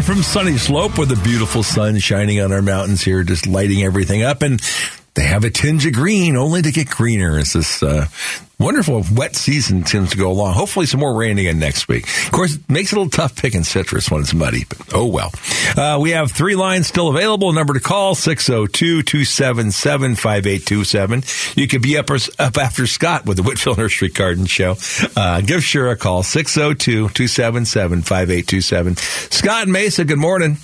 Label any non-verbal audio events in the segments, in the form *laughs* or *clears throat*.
from Sunny Slope with the beautiful sun shining on our mountains here, just lighting everything up. And they have a tinge of green only to get greener as this uh, wonderful wet season tends to go along. Hopefully some more rain again next week. Of course, it makes it a little tough picking citrus when it's muddy, but oh well. Uh, we have three lines still available. Number to call, 602-277-5827. You could be up, or, up after Scott with the Whitfill Nursery Garden Show. Uh, give sure a call, 602-277-5827. Scott Mesa, good morning.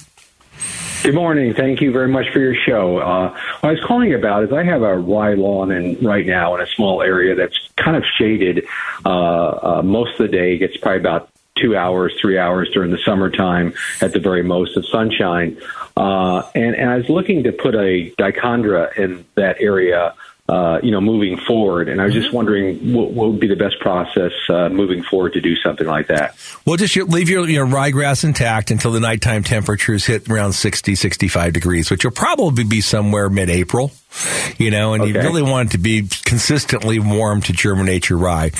Good morning. Thank you very much for your show. Uh, what I was calling about is I have a rye lawn in, right now in a small area that's kind of shaded uh, uh, most of the day. It gets probably about two hours, three hours during the summertime at the very most of sunshine. Uh, and, and I was looking to put a dichondra in that area uh, you know, moving forward. And I was just wondering what, what would be the best process uh, moving forward to do something like that. Well, just leave your, your ryegrass intact until the nighttime temperatures hit around 60, 65 degrees, which will probably be somewhere mid-April you know, and okay. you really want it to be consistently warm to germinate your rye.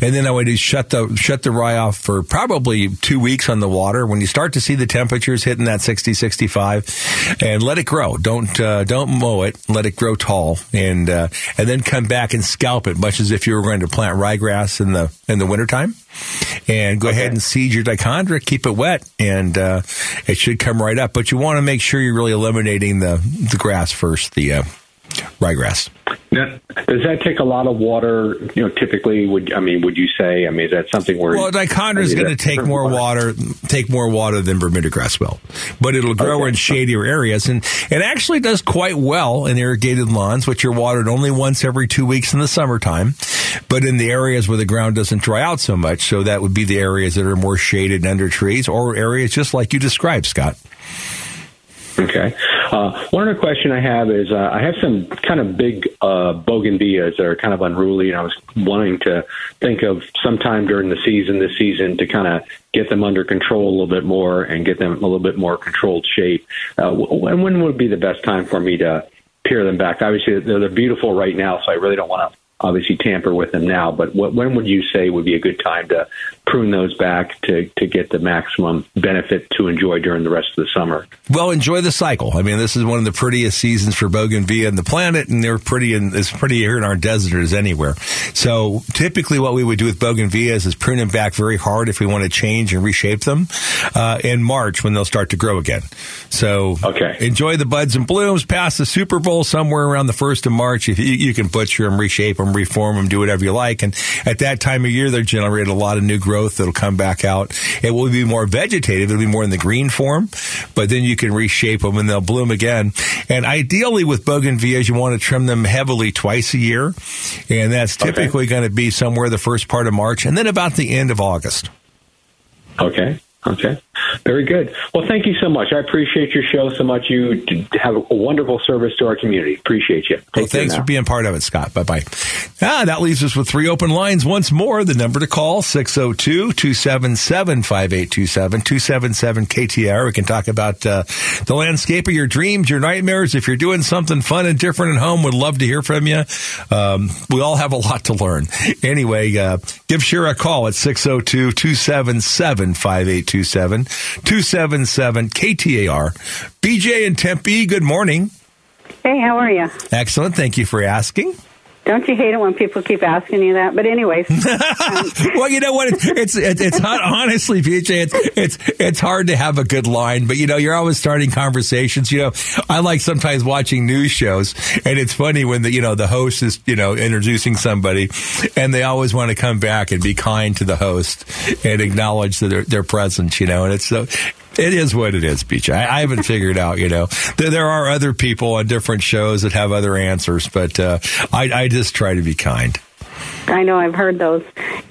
And then I would shut the shut the rye off for probably two weeks on the water. When you start to see the temperatures hitting that 60, 65, and let it grow. Don't uh, don't mow it. Let it grow tall, and uh, and then come back and scalp it, much as if you were going to plant ryegrass in the in the wintertime. And go okay. ahead and seed your dichondra. Keep it wet, and uh, it should come right up. But you want to make sure you're really eliminating the the grass first. The uh, ryegrass. Now, does that take a lot of water? You know, typically, would I mean, would you say? I mean, is that something where? Well, dichondra is going to take more water, take more water than Bermuda grass will, but it'll grow okay. in shadier areas, and it actually does quite well in irrigated lawns, which are watered only once every two weeks in the summertime. But in the areas where the ground doesn't dry out so much, so that would be the areas that are more shaded under trees, or areas just like you described, Scott. Okay. Uh, one other question I have is uh, I have some kind of big uh, bougainvilleas that are kind of unruly, and I was wanting to think of sometime during the season, this season, to kind of get them under control a little bit more and get them a little bit more controlled shape. Uh, when, when would be the best time for me to peer them back? Obviously, they're, they're beautiful right now, so I really don't want to obviously tamper with them now. But what, when would you say would be a good time to prune those back to, to get the maximum benefit to enjoy during the rest of the summer? Well, enjoy the cycle. I mean, this is one of the prettiest seasons for bougainvillea in the planet, and they're pretty in, it's pretty here in our desert as anywhere. So typically what we would do with bougainvilleas is prune them back very hard if we want to change and reshape them uh, in March when they'll start to grow again. So okay. enjoy the buds and blooms past the Super Bowl somewhere around the 1st of March. If you, you can butcher them, reshape them, them, reform them, do whatever you like. And at that time of year, they're generating a lot of new growth that'll come back out. It will be more vegetative. It'll be more in the green form, but then you can reshape them and they'll bloom again. And ideally with bougainvilleas, you want to trim them heavily twice a year. And that's typically okay. going to be somewhere the first part of March and then about the end of August. Okay. Okay. Very good. Well, thank you so much. I appreciate your show so much. You have a wonderful service to our community. Appreciate you. Take well, thanks for being part of it, Scott. Bye bye. Ah, that leaves us with three open lines once more. The number to call 602 277 5827 277 KTAR. We can talk about uh, the landscape of your dreams, your nightmares. If you're doing something fun and different at home, would love to hear from you. Um, we all have a lot to learn. Anyway, uh, give Shira a call at 602 277 5827. 277 KTAR. BJ and Tempe, good morning. Hey, how are you? Excellent. Thank you for asking. Don't you hate it when people keep asking you that? But anyways, *laughs* um. well, you know what? It's it's, it's not honestly, BJ, it's it's it's hard to have a good line, but you know, you're always starting conversations. You know, I like sometimes watching news shows, and it's funny when the you know the host is you know introducing somebody, and they always want to come back and be kind to the host and acknowledge their their presence. You know, and it's so it is what it is, Beach. I, I haven't figured out, you know, there, there, are other people on different shows that have other answers, but uh, I, I just try to be kind. I know I've heard those. *laughs*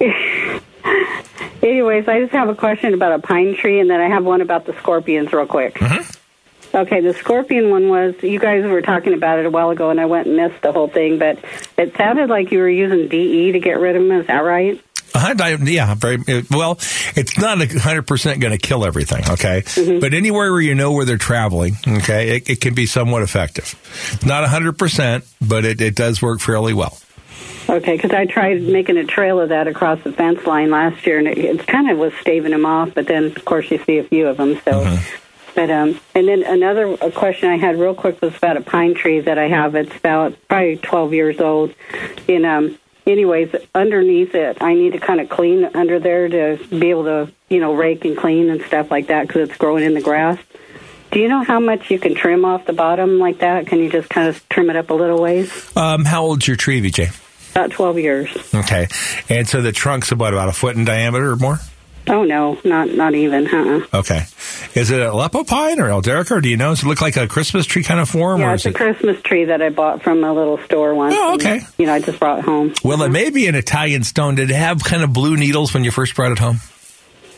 anyways, I just have a question about a pine tree, and then I have one about the scorpions, real quick. Mm-hmm. Okay, the scorpion one was you guys were talking about it a while ago, and I went and missed the whole thing, but it sounded like you were using DE to get rid of them. Is that right? Yeah, very well. It's not hundred percent going to kill everything, okay? Mm-hmm. But anywhere where you know where they're traveling, okay, it, it can be somewhat effective. Not hundred percent, but it, it does work fairly well. Okay, because I tried making a trail of that across the fence line last year, and it, it kind of was staving them off. But then, of course, you see a few of them. So, Mm-hmm. but um, and then another question I had real quick was about a pine tree that I have. It's about probably twelve years old, and um, anyways, underneath it, I need to kind of clean under there to be able to, you know, rake and clean and stuff like that because it's growing in the grass. Do you know how much you can trim off the bottom like that? Can you just kind of trim it up a little ways? Um, how old's your tree, BJ? About 12 years. Okay. And so the trunk's about, about a foot in diameter or more? Oh, no, not not even. Uh-uh. Okay. Is it a Aleppo pine or Eldarica, or do you know? Does it look like a Christmas tree kind of form? Yeah, or it's a it... Christmas tree that I bought from a little store once. Oh, and, okay. you know, I just brought it home. Well, it may be an Italian stone. Did it have kind of blue needles when you first brought it home?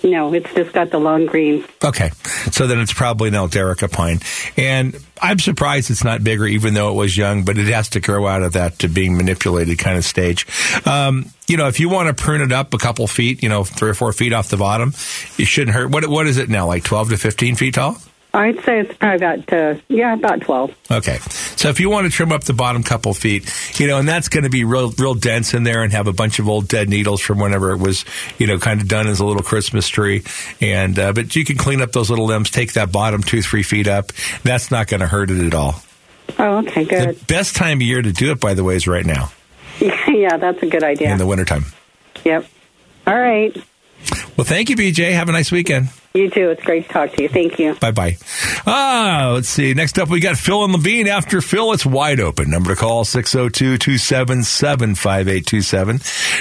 No, it's just got the long green. Okay. So then it's probably an Eldarica pine. And I'm surprised it's not bigger, even though it was young, but it has to grow out of that to being manipulated kind of stage. Um, you know, if you want to prune it up a couple feet, you know, three or four feet off the bottom, it shouldn't hurt. What, what is it now, like 12 to 15 feet tall? I'd say it's probably about, uh, yeah, about 12. Okay. So if you want to trim up the bottom couple feet, you know, and that's going to be real, real dense in there and have a bunch of old dead needles from whenever it was, you know, kind of done as a little Christmas tree. And, uh, but you can clean up those little limbs, take that bottom two, three feet up. That's not going to hurt it at all. Oh, okay, good. The best time of year to do it, by the way, is right now *laughs* yeah, that's a good idea. in the wintertime. Yep. All right. Well, thank you, BJ. Have a nice weekend. You too. It's great to talk to you. Thank you. Bye bye. Ah, let's see. Next up, we got Phil and Laveen. After Phil, it's wide open. Number to call 602 277 5827.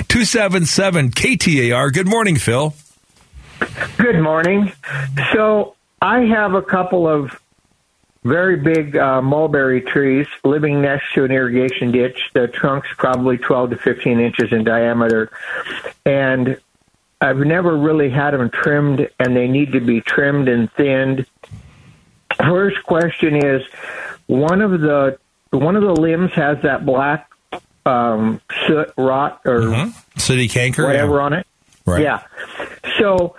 277 KTAR. Good morning, Phil. Good morning. So I have a couple of very big uh, mulberry trees living next to an irrigation ditch. The trunk's probably 12 to 15 inches in diameter. And I've never really had them trimmed, and they need to be trimmed and thinned. First question is one of the one of the limbs has that black um, soot rot or Mm-hmm. Sooty canker. whatever yeah. on it. Right. Yeah. So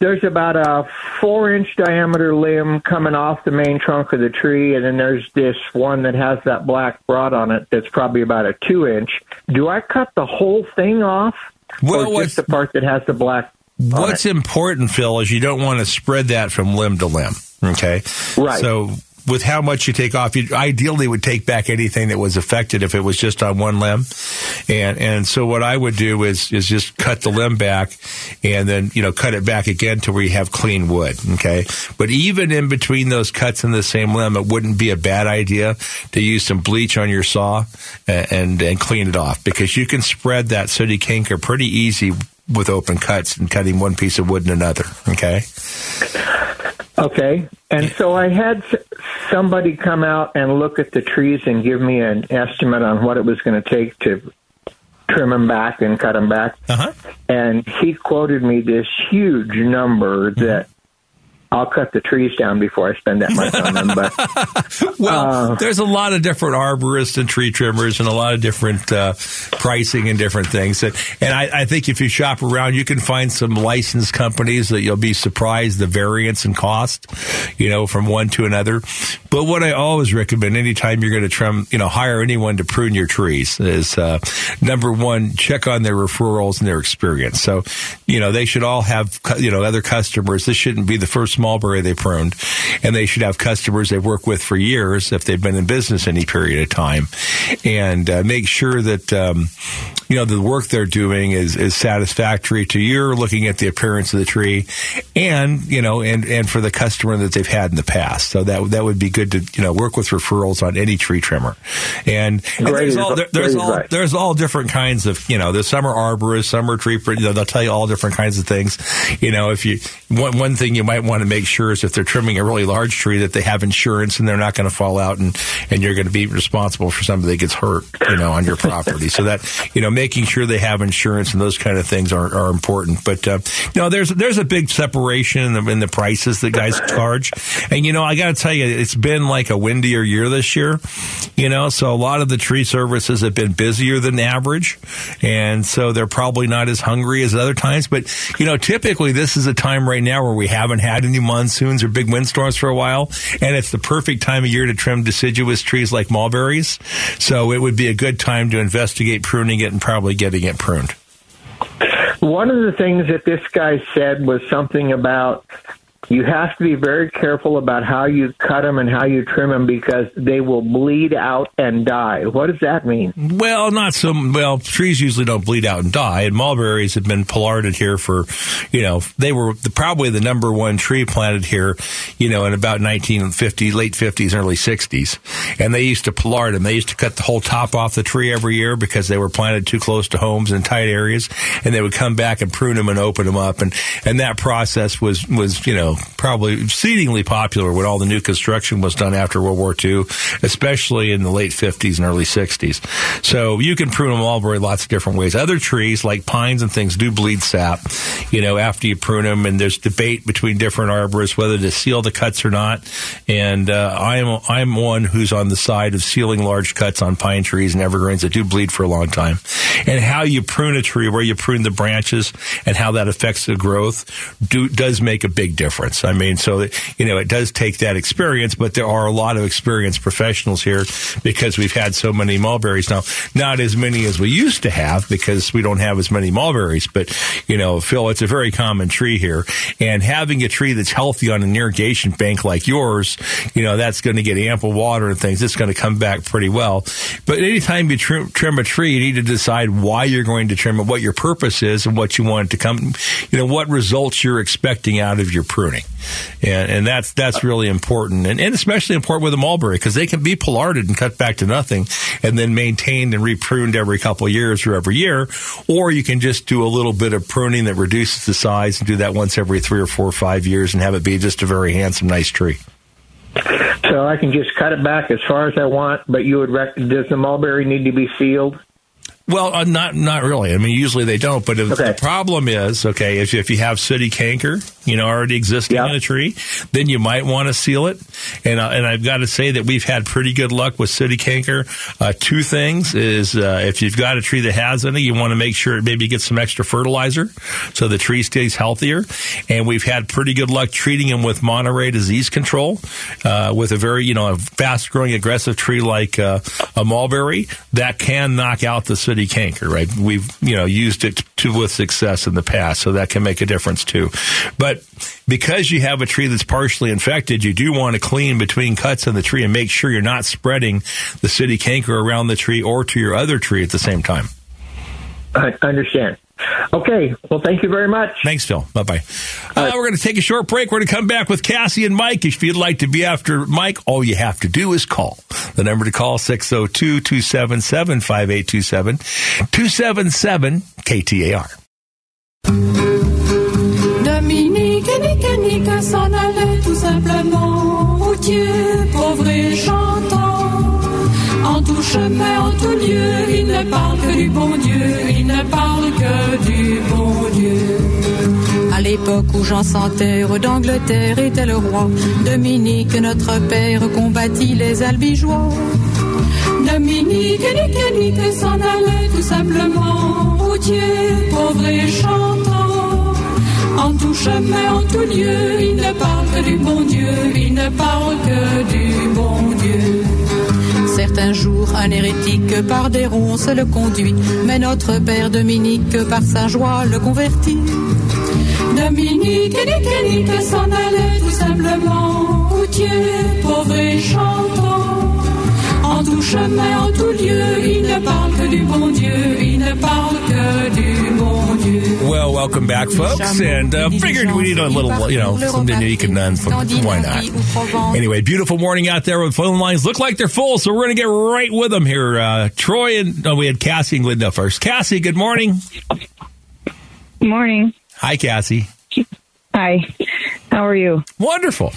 there's about a four inch diameter limb coming off the main trunk of the tree, and then there's this one that has that black rot on it that's probably about a two inch. Do I cut the whole thing off? Well, or what's- just the part that has the black What's important, Phil, is you don't want to spread that from limb to limb. Okay. Right. So with how much you take off, you ideally would take back anything that was affected if it was just on one limb. And and so what I would do is is just cut the limb back and then, you know, cut it back again to where you have clean wood. Okay. But even in between those cuts in the same limb, it wouldn't be a bad idea to use some bleach on your saw and and, and clean it off because you can spread that sooty canker pretty easy with open cuts and cutting one piece of wood and another. Okay. Okay. And so I had somebody come out and look at the trees and give me an estimate on what it was going to take to trim them back and cut them back. Uh huh. And he quoted me this huge number that I'll cut the trees down before I spend that much on them. But *laughs* Well, Uh, there's a lot of different arborists and tree trimmers and a lot of different uh, pricing and different things. And, and I, I think if you shop around, you can find some licensed companies that you'll be surprised the variance in cost, you know, from one to another. But what I always recommend anytime you're going to trim, you know, hire anyone to prune your trees is uh, number one, check on their referrals and their experience. So, you know, they should all have, you know, other customers. This shouldn't be the first mulberry they pruned, and they should have customers they've worked with for years if they've been in business any period of time, and uh, make sure that um, you know the work they're doing is is satisfactory to you. Looking at the appearance of the tree, and you know, and and for the customer that they've had in the past. So that that would be good to you know work with referrals on any tree trimmer, and, and there's all there, there's all there's all different kinds of you know there's some are arborists, some are tree. You know, they'll tell you all different kinds of things. You know, if you one one thing you might want to to make sure is if they're trimming a really large tree that they have insurance and they're not going to fall out and, and you're going to be responsible for somebody that gets hurt, you know, on your property. so that, you know, making sure they have insurance and those kind of things are, are important. But, uh, you know, there's, there's a big separation in the, in the prices that guys charge. And, you know, I got to tell you, it's been like a windier year this year, you know, so a lot of the tree services have been busier than average. And so they're probably not as hungry as other times. But, you know, typically this is a time right now where we haven't had any monsoons or big windstorms for a while. And it's the perfect time of year to trim deciduous trees like mulberries. So it would be a good time to investigate pruning it and probably getting it pruned. One of the things that this guy said was something about you have to be very careful about how you cut them and how you trim them because they will bleed out and die. What does that mean? Well, not so. Well, trees usually don't bleed out and die, and mulberries have been pollarded here for, you know, they were the, probably the number one tree planted here, you know, in about 1950, late 50s, early 60s, and they used to pollard them. They used to cut the whole top off the tree every year because they were planted too close to homes in tight areas, and they would come back and prune them and open them up, and and that process was was you know probably exceedingly popular when all the new construction was done after World War II, especially in the late 50s and early 60s. So you can prune them all very lots of different ways. Other trees like pines and things do bleed sap, you know, after you prune them, and there's debate between different arborists whether to seal the cuts or not. And uh, I'm I'm one who's on the side of sealing large cuts on pine trees and evergreens that do bleed for a long time. And how you prune a tree, where you prune the branches, and how that affects the growth, do, does make a big difference. I mean, so, you know, it does take that experience, but there are a lot of experienced professionals here because we've had so many mulberries. Now, not as many as we used to have because we don't have as many mulberries, but, you know, Phil, it's a very common tree here. And having a tree that's healthy on an irrigation bank like yours, you know, that's going to get ample water and things. It's going to come back pretty well. But anytime you trim, trim a tree, you need to decide why you're going to trim it, what your purpose is, and what you want it to come, you know, what results you're expecting out of your pruning. And, and that's, that's really important. And, and especially important with a mulberry because they can be pollarded and cut back to nothing and then maintained and repruned every couple years or every year. Or you can just do a little bit of pruning that reduces the size and do that once every three or four or five years and have it be just a very handsome, nice tree. So I can just cut it back as far as I want, but you would rec- does the mulberry need to be sealed? Well, uh, not not really. I mean, usually they don't. But if okay. the problem is, okay, if if you have sooty canker, you know, already existing yep. in a tree, then you might want to seal it. And uh, and I've got to say that we've had pretty good luck with sooty canker. Uh, two things is uh, if you've got a tree that has any, you want to make sure it maybe gets some extra fertilizer so the tree stays healthier. And we've had pretty good luck treating them with Monterey disease control uh, with a very you know a fast growing aggressive tree like uh, a mulberry that can knock out the sooty canker, right? We've, you know, used it to, with success in the past, so that can make a difference too. But because you have a tree that's partially infected, you do want to clean between cuts in the tree and make sure you're not spreading the sooty canker around the tree or to your other tree at the same time. I understand. Okay. Well, thank you very much. Thanks, Phil. Bye bye. Uh, we're going to take a short break. We're going to come back with Cassie and Mike. If you'd like to be after Mike, all you have to do is call. The number to call 602 277 5827 277 KTAR. Dominique et Nick s'en allait tout simplement. Routier, chemin, en tout lieu, il ne parle que du bon Dieu. Il ne parle que du bon Dieu. À l'époque où Jean Santerre d'Angleterre était le roi, Dominique, notre père, combattit les albigeois. Dominique, nique, nique, s'en allait tout simplement, routier, pauvre et chantant. En tout chemin, en tout lieu, il ne parle que du bon Dieu, il ne parle que du bon Dieu. Certains jours, un hérétique par des ronces le conduit, mais notre père Dominique par sa joie le convertit. Dominique, nique, nique, s'en allait tout simplement, chemin, en tout lieu, il ne parle que du bon Dieu, il ne parle que du bon Dieu. Well, welcome back, folks, and uh, figured we need a little, you know, something unique and none. Why not? Anyway, beautiful morning out there. with phone lines look like they're full, so we're going to get right with them here. Uh, Troy and oh, we had Cassie and Linda first. Cassie, good morning. Good morning. Hi, Cassie. Hi. How are you? Wonderful.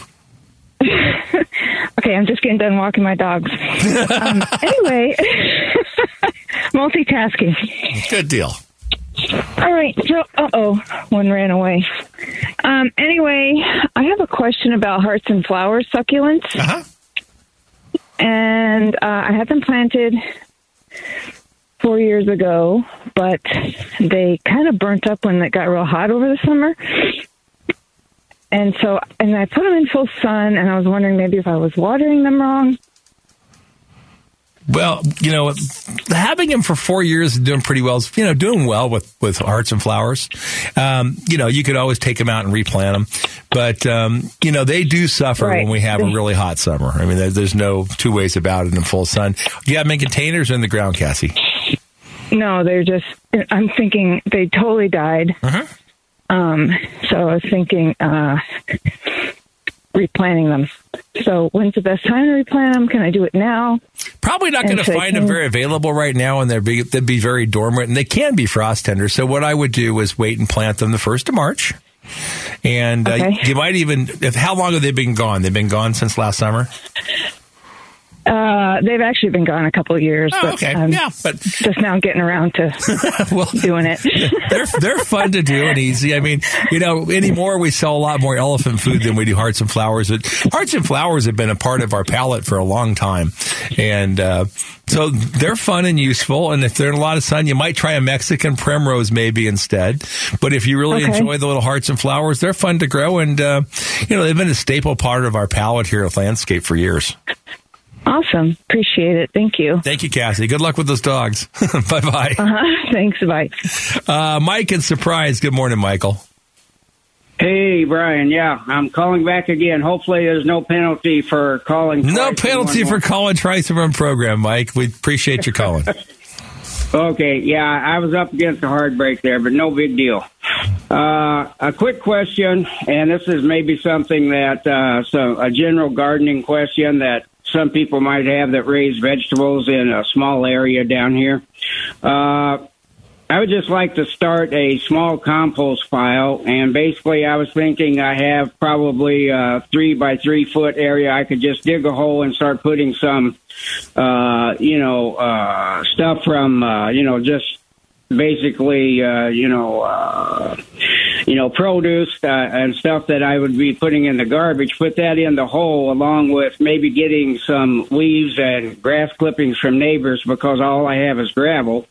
*laughs* okay, I'm just getting done walking my dogs. um, *laughs* anyway, *laughs* multitasking. Good deal. All right. So, uh oh, one ran away. Um, anyway, I have a question about hearts and flowers succulents. Uh-huh. And uh, I had them planted four years ago, but they kind of burnt up when it got real hot over the summer. And so, and I put them in full sun, and I was wondering maybe if I was watering them wrong. Well, you know, having him for four years and doing pretty well, you know, doing well with, with hearts and flowers. Um, you know, you could always take them out and replant them. But, um, you know, they do suffer right. when we have a really hot summer. I mean, there, there's no two ways about it in full sun. Do you have them in containers or in the ground, Cassie? No, they're just, I'm thinking they totally died. Uh-huh. Um, so I was thinking, uh, replanting them. So when's the best time to replant them? Can I do it now? Probably not going to find them very available right now, and they'd be, they'd be very dormant, and they can be frost tender. So what I would do is wait and plant them the first of March. And uh, Okay. you might even, if, how long have they been gone? They've been gone since last summer? Uh, they've actually been gone a couple of years, Oh, but okay. I'm Yeah, but just now getting around to *laughs* well, doing it. they're they're fun to do and easy. I mean, you know, anymore we sell a lot more elephant food than we do hearts and flowers. But hearts and flowers have been a part of our palette for a long time, and uh, so they're fun and useful. And if they're in a lot of sun, you might try a Mexican primrose maybe instead. But if you really Okay. enjoy the little hearts and flowers, they're fun to grow, and uh, you know they've been a staple part of our palette here at Landscape for years. Awesome. Appreciate it. Thank you. Thank you, Cassie. Good luck with those dogs. *laughs* bye bye. Uh-huh. *laughs* Thanks. Bye. Uh, Mike and Surprise. Good morning, Michael. Hey, Brian. Yeah, I'm calling back again. Hopefully, there's no penalty for calling. No twice penalty for calling twice in one program, Mike. We appreciate you calling. *laughs* Okay, yeah, I was up against a hard break there, but no big deal. Uh, a quick question, and this is maybe something that uh, so a general gardening question that some people might have that raise vegetables in a small area down here. Uh, I would just like to start a small compost pile, and basically, I was thinking I have probably a three by three foot area. I could just dig a hole and start putting some, uh, you know, uh, stuff from, uh, you know, just basically, uh, you know, uh, you know, produce uh, and stuff that I would be putting in the garbage. Put that in the hole, along with maybe getting some leaves and grass clippings from neighbors, because all I have is gravel.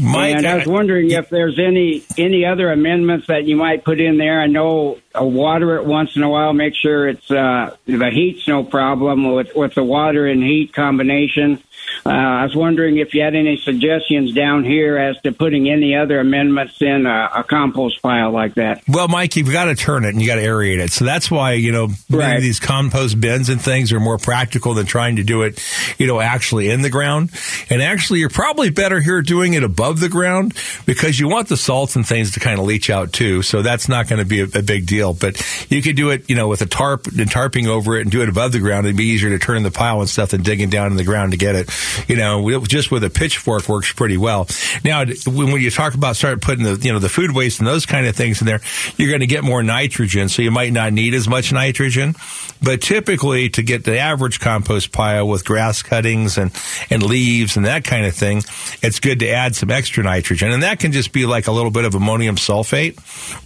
Mike, and I was wondering if there's any any other amendments that you might put in there. I know uh, water it once in a while. Make sure it's uh, the heat's no problem with with the water and heat combination. Uh, I was wondering if you had any suggestions down here as to putting any other amendments in a, a compost pile like that. Well, Mike, you've got to turn it and you got to aerate it. So that's why, you know, Right. these compost bins and things are more practical than trying to do it, you know, actually in the ground. And actually, you're probably better here doing it above the ground because you want the salts and things to kind of leach out too. So that's not going to be a, a big deal. But you could do it, you know, with a tarp and tarping over it and do it above the ground. It'd be easier to turn the pile and stuff than digging down in the ground to get it. You know, just with a pitchfork works pretty well. Now, when, you talk about start putting the, you know, the food waste and those kind of things in there, you're going to get more nitrogen. So you might not need as much nitrogen. But typically to get the average compost pile with grass cuttings and, and leaves and that kind of thing, it's good to add some extra nitrogen. And that can just be like a little bit of ammonium sulfate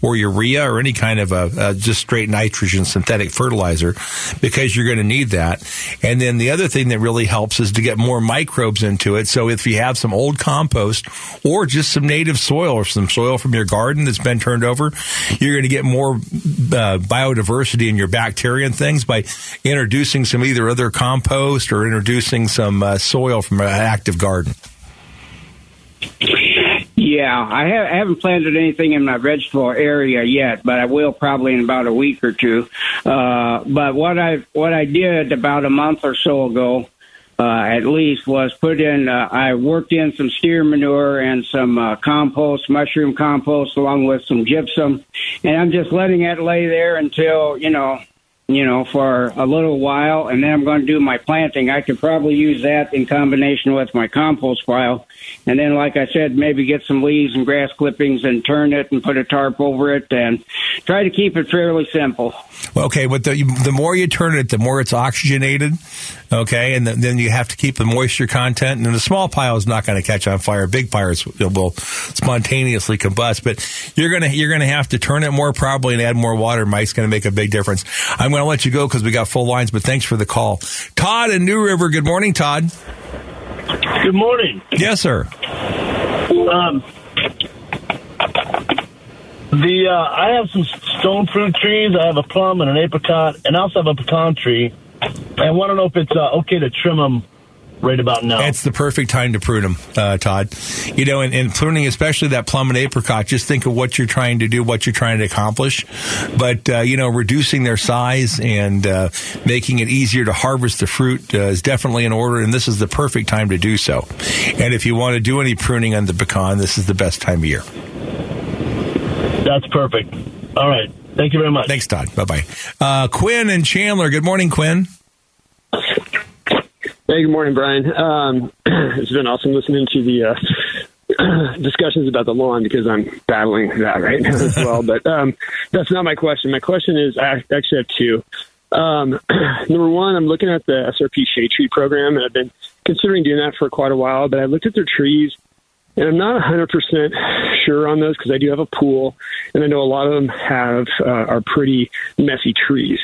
or urea or any kind of a, a just straight nitrogen synthetic fertilizer because you're going to need that. And then the other thing that really helps is to get more microbes into it. So if you have some old compost or just some native soil or some soil from your garden that's been turned over, you're going to get more uh, biodiversity in your bacteria and things by introducing some either other compost or introducing some uh, soil from an active garden. Yeah, I, ha- I haven't planted anything in my vegetable area yet, but I will probably in about a week or two. Uh, but what I what I did about a month or so ago, uh, at least, was put in. Uh, I worked in some steer manure and some uh, compost, mushroom compost, along with some gypsum, and I'm just letting it lay there until you know you know, for a little while, and then I'm going to do my planting. I could probably use that in combination with my compost pile, and then, like I said, maybe get some leaves and grass clippings and turn it and put a tarp over it, and try to keep it fairly simple. Okay, but the the more you turn it, the more it's oxygenated. Okay, and then you have to keep the moisture content. And the small pile is not going to catch on fire. Big piles will spontaneously combust. But you're gonna you're gonna have to turn it more probably and add more water. Mike's going to make a big difference. I'm going to let you go because we got full lines. But thanks for the call, Todd in New River. Good morning, Todd. Good morning. Yes, sir. Um, the uh, I have some stone fruit trees. I have a plum and an apricot, and I also have a pecan tree. I want to know if it's uh, okay to trim them right about now. It's the perfect time to prune them, uh, Todd. You know, and, and, pruning, especially that plum and apricot, just think of what you're trying to do, what you're trying to accomplish. But, uh, you know, reducing their size and uh, making it easier to harvest the fruit uh, is definitely in order, and this is the perfect time to do so. And if you want to do any pruning on the pecan, this is the best time of year. That's perfect. All right. Thank you very much. Thanks, Todd. Bye bye. Uh, Quinn and Chandler. Good morning, Quinn. Hey, good morning, Brian. Um, *clears throat* it's been awesome listening to the uh, *clears throat* discussions about the lawn because I'm battling that right now as well. but um, that's not my question. My question is I actually have two. Um, *clears throat* number one, I'm looking at the SRP shade tree program, and I've been considering doing that for quite a while. But I looked at their trees, and I'm not 100% sure on those because I do have a pool, and I know a lot of them have uh, are pretty messy trees.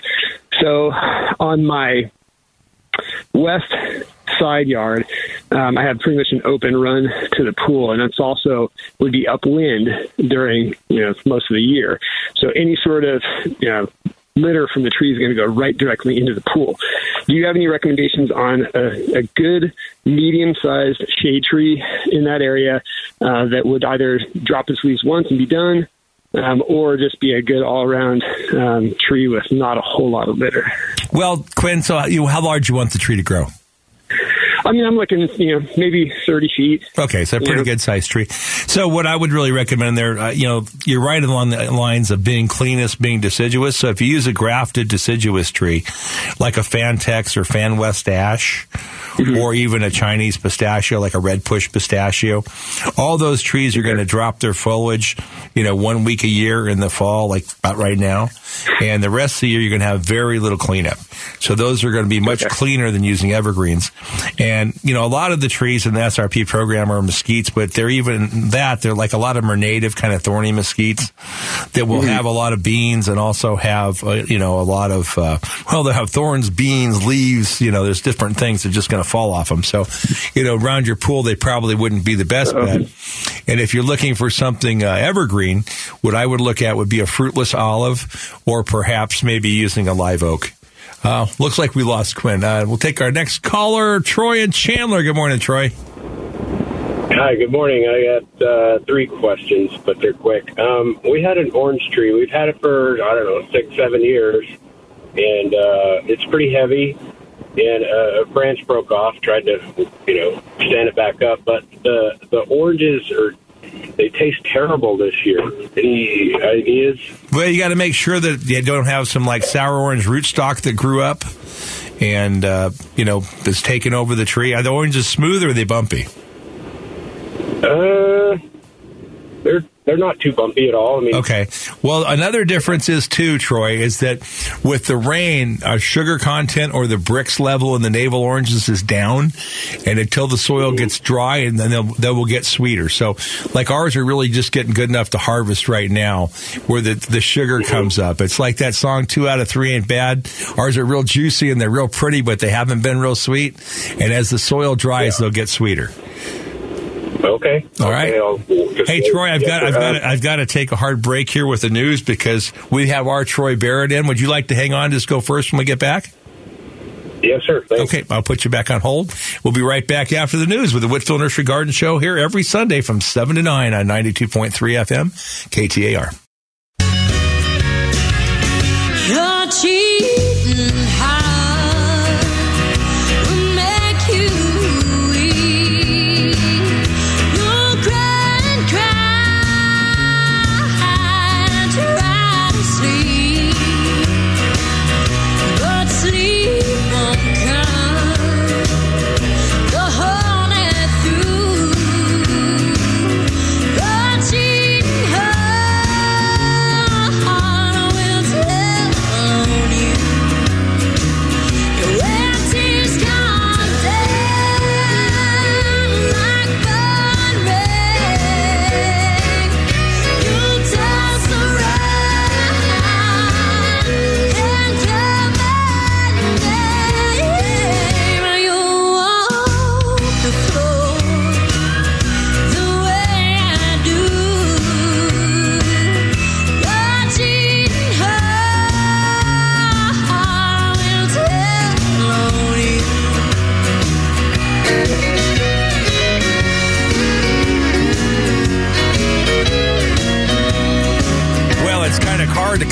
So on my west side yard, um, I have pretty much an open run to the pool, and it's also would be upwind during you know most of the year. So any sort of you know litter from the tree is going to go right directly into the pool. Do you have any recommendations on a, a good medium-sized shade tree in that area uh, that would either drop its leaves once and be done, um, or just be a good all-around um, tree with not a whole lot of litter? Well, Quinn, so you, how large you want the tree to grow? I mean, I'm looking, you know, maybe 30 feet. Okay, so a pretty good sized tree. So what I would really recommend there, uh, you know, you're right along the lines of being cleanest, being deciduous. So if you use a grafted deciduous tree, like a Fantex or Fan West ash, mm-hmm. or even a Chinese pistachio, like a red push pistachio, all those trees are going to drop their foliage, you know, one week a year in the fall, like about right now. And the rest of the year, you're going to have very little cleanup. So those are going to be much okay. cleaner than using evergreens. And, you know, a lot of the trees in the SRP program are mesquites, but they're even that, they're like a lot of them are native kind of thorny mesquites that will mm-hmm. have a lot of beans and also have, uh, you know, a lot of, uh, well, they have thorns, beans, leaves, you know, there's different things that are just going to fall off them. So, you know, around your pool, they probably wouldn't be the best bet. And if you're looking for something uh, evergreen, what I would look at would be a fruitless olive or perhaps maybe using a live oak. Uh, looks like we lost Quinn. Uh, we'll take our next caller, Troy and Chandler. Good morning, Troy. Hi, good morning. I got uh, three questions, but they're quick. Um, we had an orange tree. We've had it for, I don't know, six, seven years, and uh, it's pretty heavy. And uh, a branch broke off, tried to, you know, stand it back up, but the, the oranges are they taste terrible this year. Any ideas? Well, you got to make sure that you don't have some like sour orange rootstock that grew up and uh, you know is taking over the tree. Are the oranges smooth or are they bumpy? Uh, they're they're not too bumpy at all. I mean, okay. Well, another difference is too, Troy, is that with the rain, our sugar content or the Brix level in the navel oranges is down, and until the soil gets dry, and then they'll, they will get sweeter. So, like ours are really just getting good enough to harvest right now, where the the sugar comes up. It's like that song, two out of three ain't bad. Ours are real juicy and they're real pretty, but they haven't been real sweet. And as the soil dries, yeah. they'll get sweeter. Okay. All right. Okay, hey Troy, I've got I've got to, I've got to take a hard break here with the news because we have our Troy Barrett in. Would you like to hang on? Just go first when we get back. Yes, sir. Thanks. Okay, I'll put you back on hold. We'll be right back after the news with the Whitfill Nursery Garden Show here every Sunday from 7 to 9 on 92.3 FM, KTAR.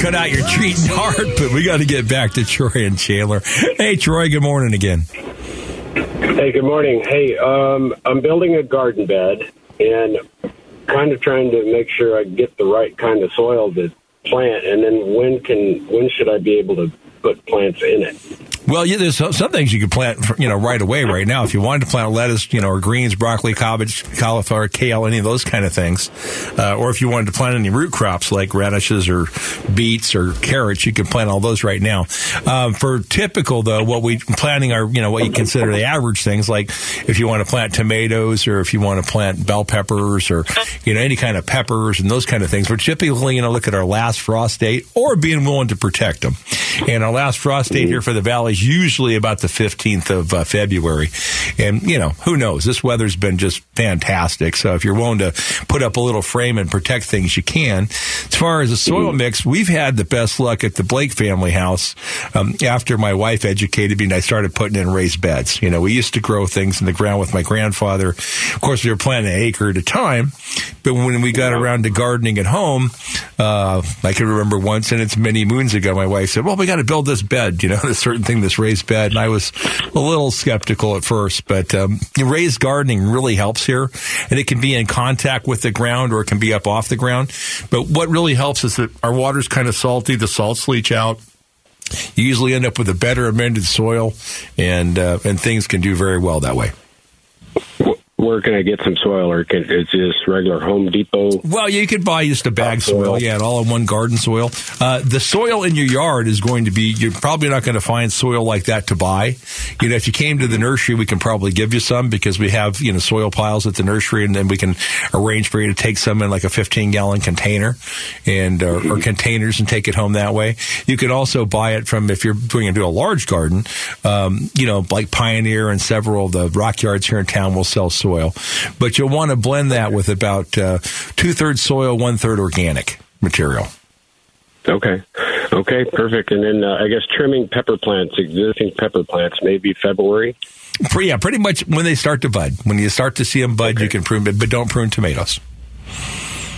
Cut out your treat *laughs* hard, but we got to get back to Troy and Chandler. Hey, Troy, good morning again. Hey, good morning. Hey, um, I'm building a garden bed and kind of trying to make sure I get the right kind of soil to plant. And then when can when should I be able to put plants in it? Well, yeah, there's some things you could plant, you know, right away, right now. If you wanted to plant lettuce, you know, or greens, broccoli, cabbage, cauliflower, kale, any of those kind of things, uh, or if you wanted to plant any root crops like radishes or beets or carrots, you can plant all those right now. Um, for typical though, what we planting are, you know, what you consider the average things, like if you want to plant tomatoes or if you want to plant bell peppers or you know any kind of peppers and those kind of things. We're typically, going to look at our last frost date or being willing to protect them. And our last frost date here for the valley is usually about the 15th of uh, February. And, you know, who knows? This weather's been just fantastic. So if you're willing to put up a little frame and protect things, you can. As far as the soil mix, we've had the best luck at the Blake family house. Um, after my wife educated me and I started putting in raised beds. You know, we used to grow things in the ground with my grandfather. Of course, we were planting an acre at a time. But when we got around to gardening at home, uh, I can remember once, and it's many moons ago, my wife said, well, we got to build this bed, you know, *laughs* this certain thing, this raised bed. And I was a little skeptical at first, but um, raised gardening really helps here. And it can be in contact with the ground or it can be up off the ground. But what really helps is that our water's kind of salty, the salts leach out. You usually end up with a better amended soil, and uh, and things can do very well that way where can I get some soil, or can, is this regular Home Depot? Well, you could buy just a bag soil. soil, yeah, all in one garden soil. Uh, the soil in your yard is going to be. You're probably not going to find soil like that to buy. You know, if you came to the nursery, we can probably give you some because we have you know soil piles at the nursery, and then we can arrange for you to take some in like a 15 gallon container, and uh, or containers, and take it home that way. You could also buy it from if you're going to do a large garden. Um, you know, like Pioneer and several of the rock yards here in town will sell soil soil. But you'll want to blend that with about uh, two thirds soil, one third organic material. Okay. Okay, perfect. And then uh, I guess trimming pepper plants, existing pepper plants, maybe February. Yeah, pretty much when they start to bud. When you start to see them bud, okay. you can prune, but, but don't prune tomatoes.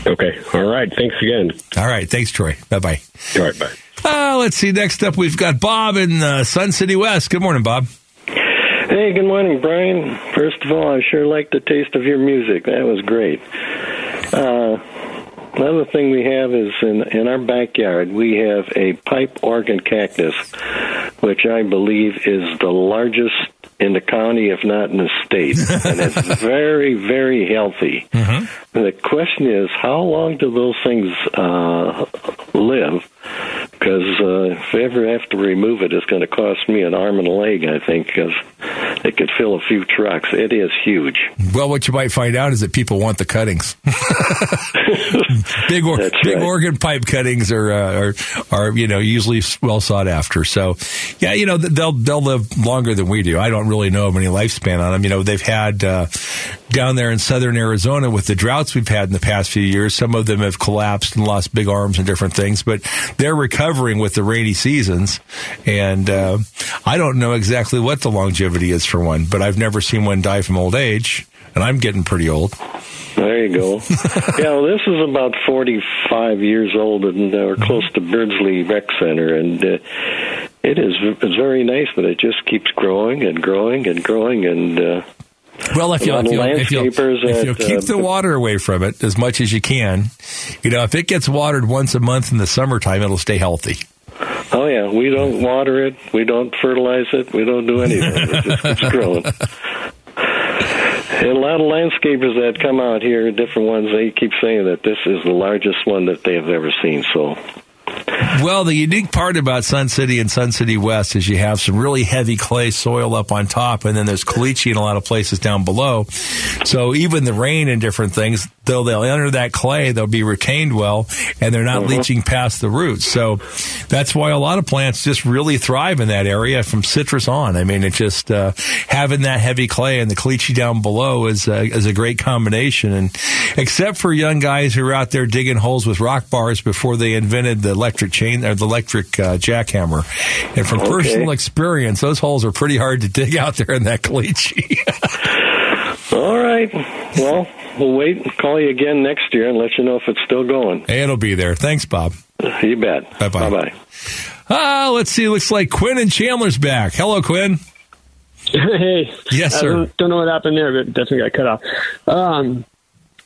Okay. All right. Thanks again. All right. Thanks, Troy. Bye bye. All right. Bye. Uh, let's see. Next up, we've got Bob in uh, Sun City West. Good morning, Bob. Hey, good morning, Brian. First of all, I sure like the taste of your music. That was great. Uh, another thing we have is in in our backyard we have a pipe organ cactus, which I believe is the largest in the county, if not in the state, *laughs* and it's very, very healthy. Mm-hmm. The question is, how long do those things uh, live? because uh, if I ever have to remove it, it's going to cost me an arm and a leg, I think, because it could fill a few trucks. It is huge. Well, what you might find out is that people want the cuttings. *laughs* big or, big right. organ pipe cuttings are, uh, are are you know usually well sought after. So, yeah, you know they'll they'll live longer than we do. I don't really know of any lifespan on them. You know, they've had uh, down there in southern Arizona with the droughts we've had in the past few years. Some of them have collapsed and lost big arms and different things, but they're recovering with the rainy seasons. And uh, I don't know exactly what the longevity is for one, but I've never seen one die from old age, and I'm getting pretty old. There you go. *laughs* yeah, well, this is about 45 years old, and uh, we're close to Beardsley Rec Center, and uh, it is it's very nice, but it just keeps growing and growing and growing, and uh, well, if you if you if you if you keep the water away from it as much as you can, you know, if it gets watered once a month in the summertime, it'll stay healthy. Oh yeah, we don't water it, we don't fertilize it, we don't do anything. it just keeps *laughs* growing. And a lot of landscapers that come out here, different ones, they keep saying that this is the largest one that they have ever seen. So well, the unique part about Sun City and Sun City West is you have some really heavy clay soil up on top, and then there's caliche in a lot of places down below. So even the rain and different things, though they'll enter that clay, they'll be retained well, and they're not mm-hmm. leaching past the roots. So that's why a lot of plants just really thrive in that area from citrus on. I mean, it's just uh, having that heavy clay and the caliche down below is uh, is a great combination. And except for young guys who are out there digging holes with rock bars before they invented the electric chain or the electric uh, jackhammer. And from okay. personal experience, those holes are pretty hard to dig out there in that caliche. *laughs* All right. Well, we'll wait and call you again next year and let you know if it's still going. It'll be there. Thanks, Bob. You bet. Bye bye. Bye bye. Ah, let's see. Looks like Quinn and Chandler's back. Hello, Quinn. *laughs* Hey. Yes, I sir. don't, don't know what happened there, but definitely got cut off. Um,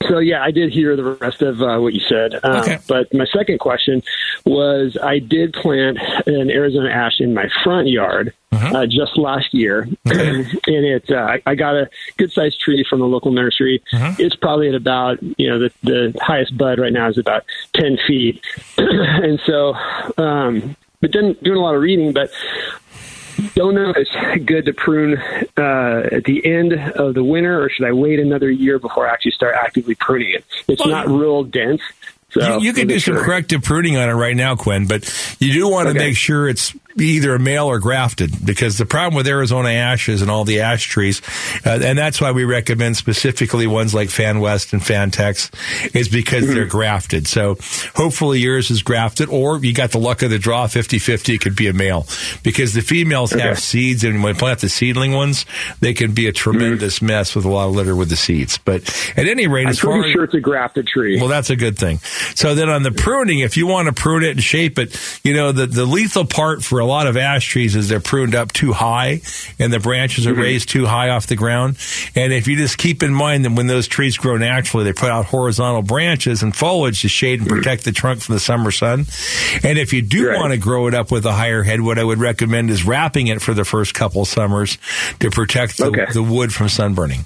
so yeah, I did hear the rest of uh, what you said. Uh, Okay. But my second question was, I did plant an Arizona ash in my front yard Mm-hmm. uh, just last year, *clears throat* and it uh, I- got a good sized tree from the local nursery. Mm-hmm. It's probably at about you know the the highest bud right now is about ten feet, *clears throat* and so um, but then doing a lot of reading, but don't know if it's good to prune uh, at the end of the winter, or should I wait another year before I actually start actively pruning it? It's Well, not real dense. So you, you can do some sure. corrective pruning on it right now, Quinn, but you do want to Okay. make sure it's either a male or grafted because the problem with Arizona ashes and all the ash trees, uh, and that's why we recommend specifically ones like Fan West and Fantex, is because Mm-hmm. they're grafted. So hopefully yours is grafted, or you got the luck of the draw 50 50, it could be a male because the females have seeds, and when you plant the seedling ones, they can be a tremendous mess with a lot of litter with the seeds. But at any rate, Mm-hmm. I'm pretty as sure it's a grafted tree. well, that's a good thing. So then on the pruning, if you want to prune it and shape it, you know, the, the lethal part for a lot of ash trees is they're pruned up too high and the branches are raised too high off the ground. And if you just keep in mind that when those trees grow naturally, they put out horizontal branches and foliage to shade and protect the trunk from the summer sun. And if you do want to grow it up with a higher head, what I would recommend is wrapping it for the first couple summers to protect the, Okay. the wood from sunburning.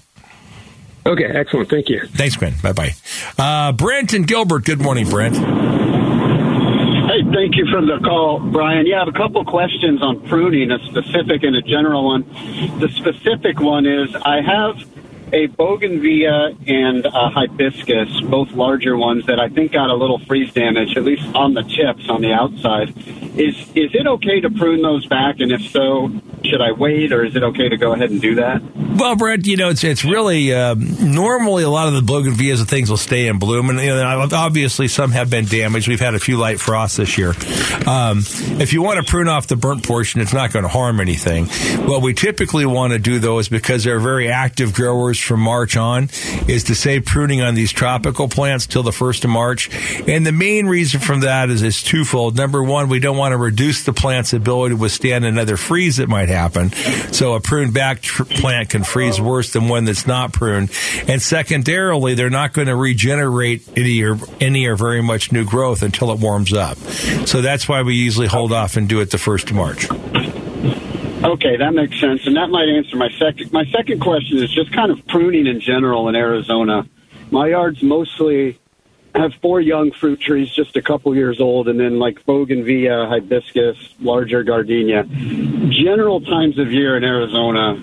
Okay, excellent. Thank you. Thanks, Quinn. Bye bye. Uh, Brent and Gilbert. Good morning, Brent. Thank you for the call, Brian. Yeah, I have a couple questions on pruning, a specific and a general one. The specific one is I have a bougainvillea and a hibiscus, both larger ones that I think got a little freeze damage, at least on the tips on the outside. Is is it okay to prune those back? And if so, should I wait, or is it okay to go ahead and do that? Well, Brent, you know, it's it's really um, normally a lot of the bougainvilleas and things will stay in bloom, and you know, obviously some have been damaged. We've had a few light frosts this year. Um, if you want to prune off the burnt portion, it's not going to harm anything. What we typically want to do, though, is because they're very active growers from March on, is to say pruning on these tropical plants till the first of March. And the main reason from that is is twofold. Number one, we don't want to reduce the plant's ability to withstand another freeze that might happen. So a pruned back tr- plant can freeze worse than one that's not pruned. And secondarily, they're not going to regenerate any or any or very much new growth until it warms up. So that's why we usually hold off and do it the first of March. Okay, that makes sense, and that might answer my second. My second question is just kind of pruning in general in Arizona. My yard's mostly have four young fruit trees, just a couple years old, and then like bougainvillea, hibiscus, larger gardenia. General times of year in Arizona,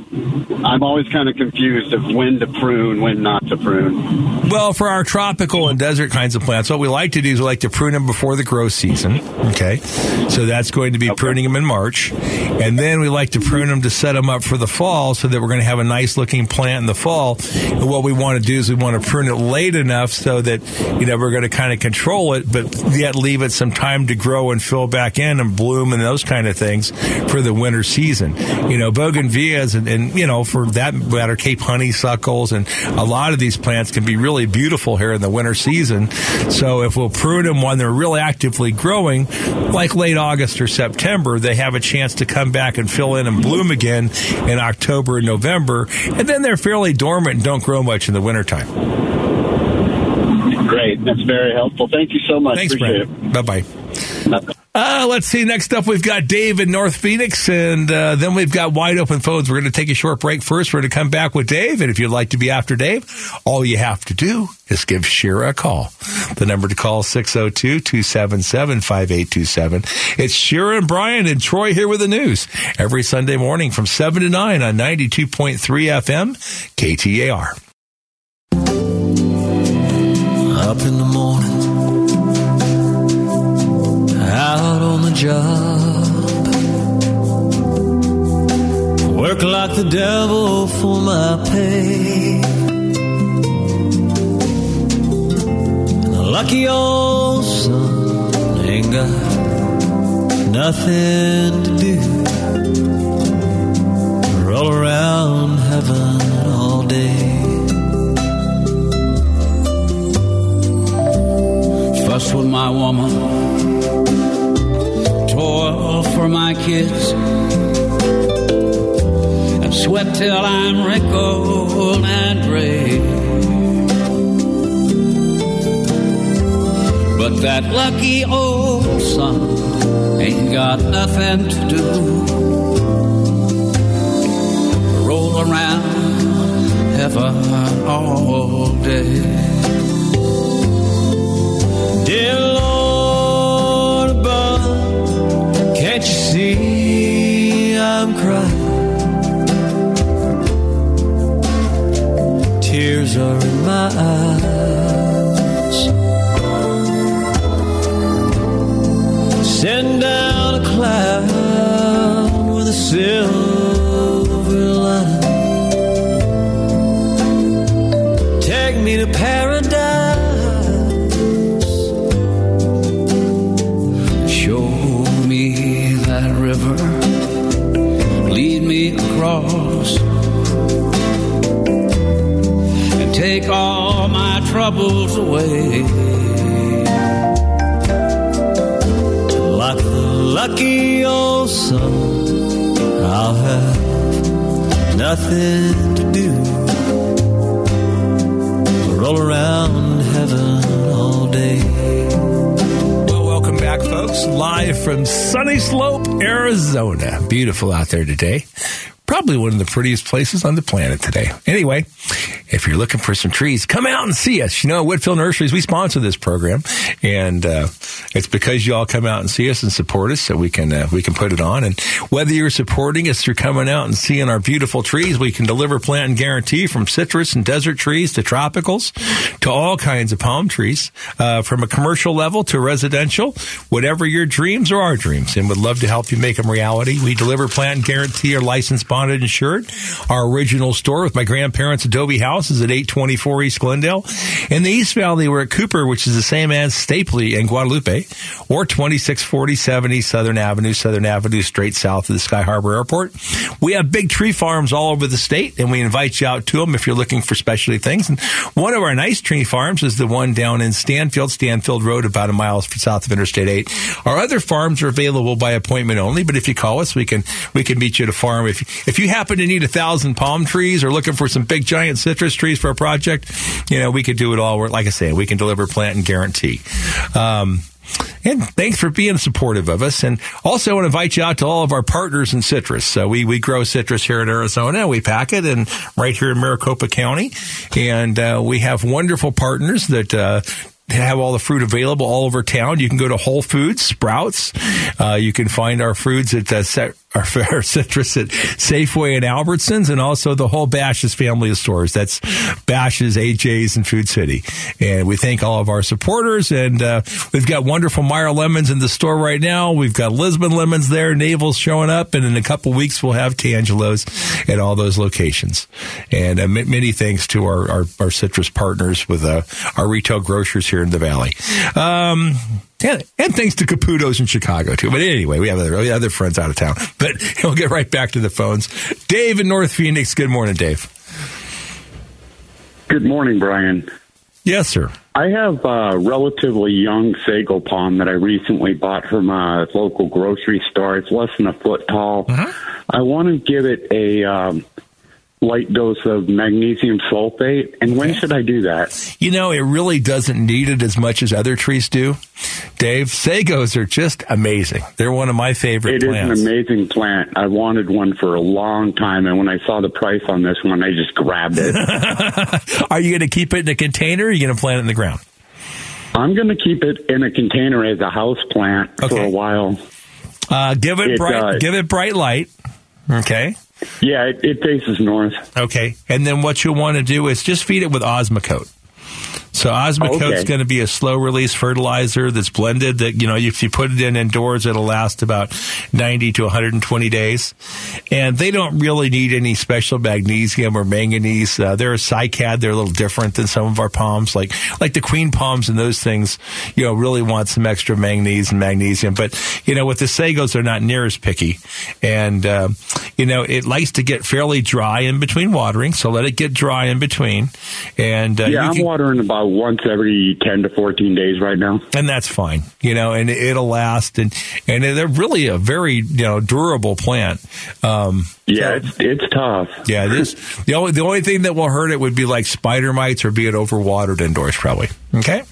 I'm always kind of confused of when to prune, when not to prune. Well, for our tropical and desert kinds of plants, what we like to do is we like to prune them before the growth season. Okay. So that's going to be pruning them in March. And then we like to prune them to set them up for the fall so that we're going to have a nice looking plant in the fall. And what we want to do is we want to prune it late enough so that, you know, we're going to kind of control it, but yet leave it some time to grow and fill back in and bloom and those kind of things for the winter season. You know, bougainvilleas and, and you know, for that matter, Cape honeysuckles and a lot of these plants can be really beautiful here in the winter season. So if we'll prune them when they're really actively growing, like late August or September, they have a chance to come back and fill in and bloom again in October and November. And then they're fairly dormant and don't grow much in the wintertime. Great, that's very helpful. Thank you so much. Thanks, Appreciate Brent. Bye bye. Uh, let's see. Next up, we've got Dave in North Phoenix, and uh, then we've got wide open phones. We're going to take a short break first. We're going to come back with Dave, and if you'd like to be after Dave, all you have to do is give Shira a call. The number to call is 602-277-5827. It's Shira and Brian and Troy here with the news every Sunday morning from 7 to 9 on 92.3 FM KTAR. Up in the morning, out on the job. Work like the devil for my pay. Lucky old sun ain't got nothing to do. Roll around heaven all day. With my woman. Toil for my kids. And sweat till I'm wrinkled and gray. But that lucky old sun ain't got nothing to do. Roll around heaven all day. See I'm crying? Tears are in my eyes. Send down a cloud with a silver lining. Take me to paradise. Take all my troubles away. Like the lucky old sun, I'll have nothing to do. Roll around heaven all day. Back, folks. Live from Sunnyslope, Arizona. Beautiful out there today. Probably one of the prettiest places on the planet today. Anyway, if you're looking for some trees, come out and see us. You know, Whitfill Nurseries, we sponsor this program, and uh, it's because you all come out and see us and support us, so we can uh, we can put it on. And whether you're supporting us through coming out and seeing our beautiful trees, we can deliver plant and guarantee from citrus and desert trees to tropicals to all kinds of palm trees, uh, from a commercial level to residential, whatever your dreams or our dreams, and would love to help you make them reality. We deliver plant and guarantee, are licensed, bonded, insured. Our original store with my grandparents' Adobe house is at 824 East Glendale. In the East Valley, we're at Cooper, which is the same as Stapley and Guadalupe, or 2647 East Southern Avenue, Southern Avenue, straight south of the Sky Harbor Airport. We have big tree farms all over the state, and we invite you out to them if you're looking for specialty things. And one of our nice tree farms is the one down in Stanfield, Stanfield Road, about a mile south of Interstate 8. Our other farms are available by appointment only, but if you call us, we can we can meet you at a farm. If if you happen to need a thousand palm trees or looking for some big giant citrus trees for a project, you know we could do it all. We're, like I say, we can deliver plant and guarantee. Um, and thanks for being supportive of us. And also, I want to invite you out to all of our partners in citrus. So we, we grow citrus here in Arizona. And we pack it and right here in Maricopa County. And uh, we have wonderful partners that uh, have all the fruit available all over town. You can go to Whole Foods, Sprouts. Uh, you can find our fruits at uh, our, *laughs* fair citrus at Safeway and Albertsons, and also the whole Bashas' family of stores. That's Bashas', AJ's, and Food City. And we thank all of our supporters. And uh, we've got wonderful Meyer lemons in the store right now. We've got Lisbon lemons there. Navel's showing up, and in a couple weeks we'll have Tangelos at all those locations. And uh, many thanks to our, our, our citrus partners with uh, our retail grocers here in the valley. Um, and, and thanks to Caputo's in Chicago too. But anyway, we have other, we have other friends out of town. But *laughs* we'll get right back to the phones. Dave in North Phoenix. Good morning, Dave. Good morning, Brian. Yes, sir. I have a relatively young sago palm that I recently bought from a local grocery store. It's less than a foot tall. I want to give it a um, light dose of magnesium sulfate. And when should I do that? You know, it really doesn't need it as much as other trees do. Dave, sagos are just amazing. They're one of my favorite It is plants. an amazing plant. I wanted one for a long time, and when I saw the price on this one, I just grabbed it. *laughs* Are you going to keep it in a container or are you going to plant it in the ground? I'm going to keep it in a container as a house plant for a while. Uh, give it, It, bright, give it bright light. Okay. Yeah, it, it faces north. Okay. And then what you'll want to do is just feed it with Osmocote. So Osmocote's Okay. going to be a slow release fertilizer that's blended that, you know, if you put it in indoors, it'll last about 90 to 120 days. And they don't really need any special magnesium or manganese. Uh, they're a cycad. They're a little different than some of our palms, like, like the queen palms and those things, you know, really want some extra manganese and magnesium. But, you know, with the sagos, they're not near as picky. And, uh, you know, it likes to get fairly dry in between watering. So let it get dry in between. And, uh, yeah, I'm can- watering about once every 10 to 14 days right now. And that's fine, you know, and it'll last. And, and they're really a very, you know, durable plant. Um, yeah, so, it's, it's tough. Yeah, this, *laughs* the only, the only thing that will hurt it would be like spider mites or be it overwatered indoors, probably. Okay.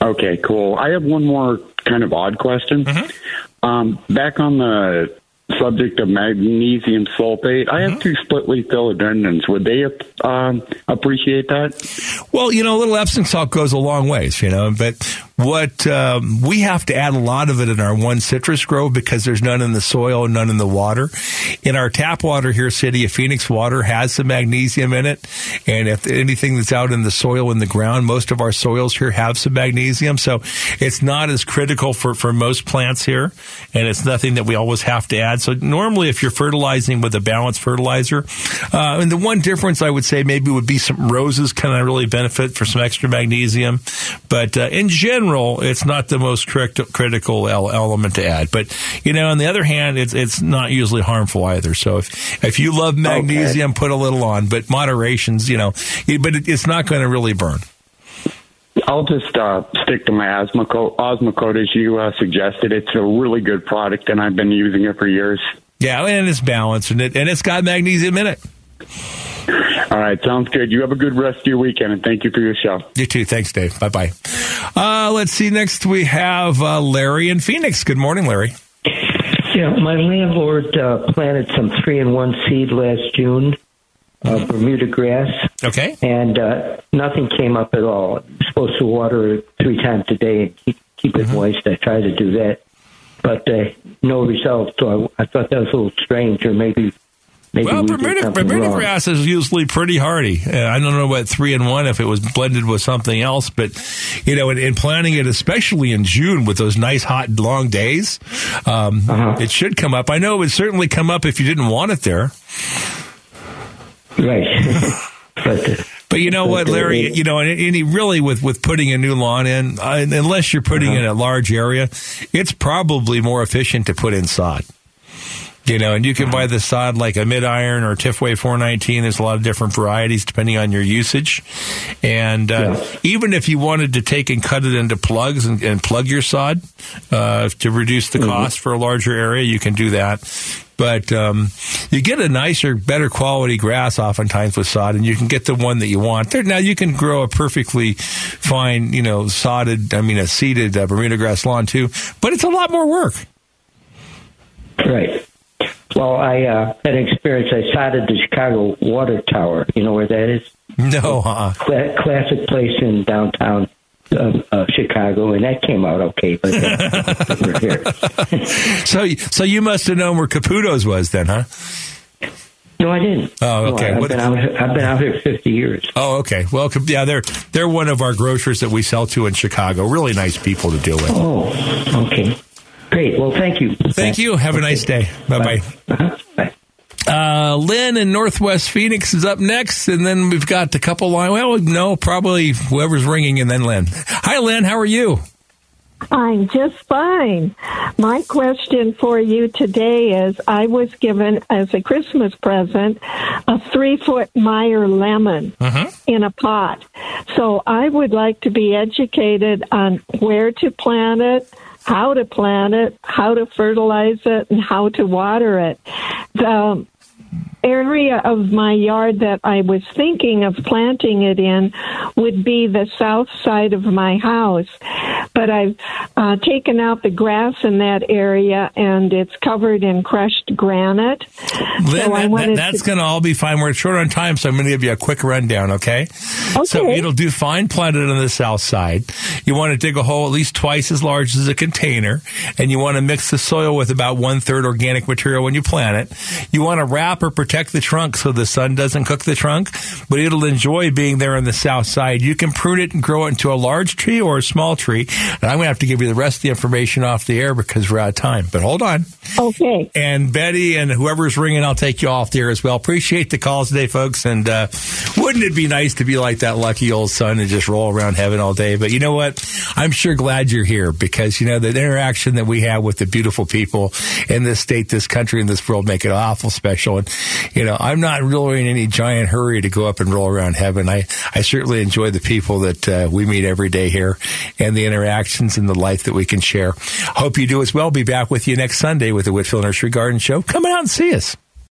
Okay, cool. I have one more kind of odd question. Mm-hmm. Um, back on the subject of magnesium sulfate, I have mm-hmm. two split leaf philodendrons. Would they um, appreciate that? Well, you know, a little Epsom salt goes a long ways, you know, but what um, we have to add a lot of it in our one citrus grove because there's none in the soil none in the water. In our tap water here, City of Phoenix water has some magnesium in it, and if anything that's out in the soil in the ground, most of our soils here have some magnesium, so it's not as critical for for most plants here, and it's nothing that we always have to add. So normally, if you're fertilizing with a balanced fertilizer, uh, and the one difference I would say maybe would be some roses kind of really benefit for some extra magnesium, but uh, in general general, it's not the most critical element to add. But you know, on the other hand, it's it's not usually harmful either. So if if you love magnesium, okay. put a little on, but moderations, you know, but it's not going to really burn. I'll just uh, stick to my Osmocote, Osmocote as you uh, suggested. It's a really good product, and I've been using it for years. Yeah, and it's balanced, and it and it's got magnesium in it. All right, sounds good. You have a good rest of your weekend, and thank you for your show. You too. Thanks, Dave. Bye bye. Uh, let's see. Next, we have uh, Larry in Phoenix. Good morning, Larry. Yeah, my landlord uh, planted some three in one seed last June, uh, Bermuda grass. Okay. And uh, nothing came up at all. I'm supposed to water it three times a day and keep, keep it mm-hmm. moist. I tried to do that, but uh, no result. So I, I thought that was a little strange, or maybe Maybe well, we Bermuda, Bermuda grass is usually pretty hardy. Uh, I don't know about three and one if it was blended with something else, but you know, in, in planting it, especially in June with those nice hot long days, um, uh-huh. it should come up. I know it would certainly come up if you didn't want it there. Right. *laughs* but, uh, but you know what, Larry? You know, and, and really with with putting a new lawn in, uh, unless you're putting uh-huh. in a large area, it's probably more efficient to put in sod. You know, and you can buy the sod like a Midiron or Tifway 419. There's a lot of different varieties depending on your usage. And uh, yeah. even if you wanted to take and cut it into plugs and, and plug your sod uh, to reduce the mm-hmm. cost for a larger area, you can do that. But um, you get a nicer, better quality grass oftentimes with sod, and you can get the one that you want. There, now you can grow a perfectly fine, you know, sodded, I mean, a seeded uh, Bermuda grass lawn too, but it's a lot more work. Right. Well, I uh, had an experience. I sighted the Chicago Water Tower. You know where that is? No. Uh-uh. Cla- classic place in downtown uh, uh, Chicago, and that came out okay. But uh, *laughs* so, so you must have known where Caputo's was then, huh? No, I didn't. Oh, okay. No, I've, been out, I've been out here 50 years. Oh, okay. Well, yeah, they're they're one of our grocers that we sell to in Chicago. Really nice people to deal with. Oh, okay. Great. Well, thank you. Thank you. Have a nice day. Bye-bye. Uh-huh. Bye. Uh, Lynn in Northwest Phoenix is up next, and then we've got a couple line. Well, no, probably whoever's ringing, and then Lynn. Hi, Lynn. How are you? I'm just fine. My question for you today is I was given as a Christmas present a three foot Meyer lemon uh-huh. in a pot. So I would like to be educated on where to plant it, how to plant it, how to fertilize it, and how to water it. The area of my yard that I was thinking of planting it in would be the south side of my house. But I've uh, taken out the grass in that area and it's covered in crushed granite. Lynn, so that, that's to... going to all be fine. We're short on time, so I'm going to give you a quick rundown, okay? Okay. So it'll do fine planted on the south side. You want to dig a hole at least twice as large as a container, and you want to mix the soil with about one third organic material when you plant it. You want to wrap or protect protect the trunk so the sun doesn't cook the trunk, but it'll enjoy being there on the south side. You can prune it and grow it into a large tree or a small tree. And I'm going to have to give you the rest of the information off the air because we're out of time. But hold on. Okay. And Betty and whoever's ringing, I'll take you off the air as well. Appreciate the calls today, folks. And uh, wouldn't it be nice to be like that lucky old sun and just roll around heaven all day? But you know what? I'm sure glad you're here because, you know, the interaction that we have with the beautiful people in this state, this country, and this world make it awful special. And you know, I'm not really in any giant hurry to go up and roll around heaven. I, I certainly enjoy the people that uh, we meet every day here and the interactions and the life that we can share. Hope you do as well. Be back with you next Sunday with the Whitfill Nursery Garden Show. Come out and see us.